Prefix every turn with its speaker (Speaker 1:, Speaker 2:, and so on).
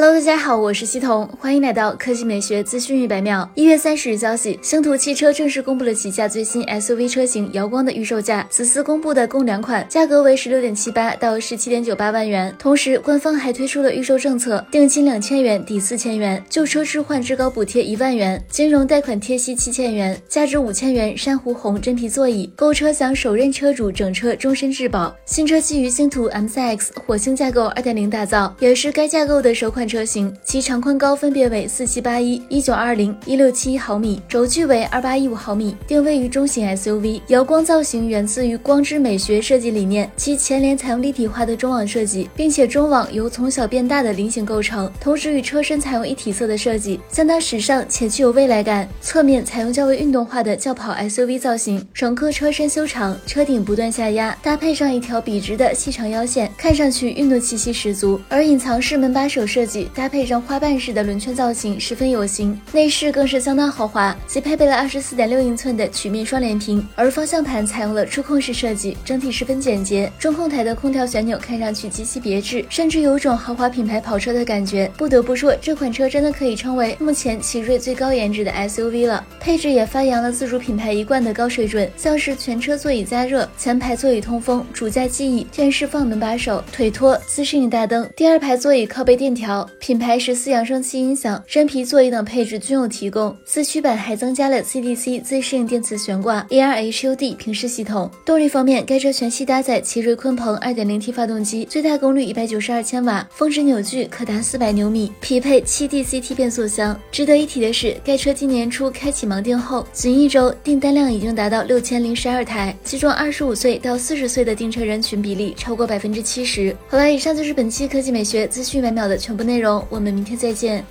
Speaker 1: Hello，大家好，我是西彤，欢迎来到科技美学资讯一百秒。一月三十日消息，星途汽车正式公布了旗下最新 SUV 车型瑶光的预售价，此次公布的共两款，价格为十六点七八到十七点九八万元。同时，官方还推出了预售政策，定金两千元抵四千元，旧车置换至高补贴一万元，金融贷款贴息七千元，价值五千元珊瑚红真皮座椅，购车享首任车主整车终身质保。新车基于星途 M3X 火星架构二点零打造，也是该架构的首款。车型其长宽高分别为四七八一、一九二零、一六七一毫米，轴距为二八一五毫米，定位于中型 SUV。瑶光造型源自于光之美学设计理念，其前脸采用立体化的中网设计，并且中网由从小变大的菱形构成，同时与车身采用一体色的设计，相当时尚且具有未来感。侧面采用较为运动化的轿跑 SUV 造型，整个车身修长，车顶不断下压，搭配上一条笔直的细长腰线，看上去运动气息十足。而隐藏式门把手设计。搭配上花瓣式的轮圈造型，十分有型。内饰更是相当豪华，其配备了二十四点六英寸的曲面双联屏，而方向盘采用了触控式设计，整体十分简洁。中控台的空调旋钮看上去极其别致，甚至有种豪华品牌跑车的感觉。不得不说，这款车真的可以称为目前奇瑞最高颜值的 SUV 了。配置也发扬了自主品牌一贯的高水准，像是全车座椅加热、前排座椅通风、主驾记忆、电视放门把手、腿托、自适应大灯、第二排座椅靠背电调。品牌十四扬声器音响、真皮座椅等配置均有提供。四驱版还增加了 CDC 自适应电磁悬挂、AR HUD 平视系统。动力方面，该车全系搭载奇瑞鲲鹏 2.0T 发动机，最大功率192千瓦，峰值扭矩可达400牛米，匹配 7DCT 变速箱。值得一提的是，该车今年初开启盲定后，仅一周订单量已经达到六千零十二台，其中25岁到40岁的订车人群比例超过百分之七十。好了，以上就是本期科技美学资讯每秒的全部内内容。我们明天再见。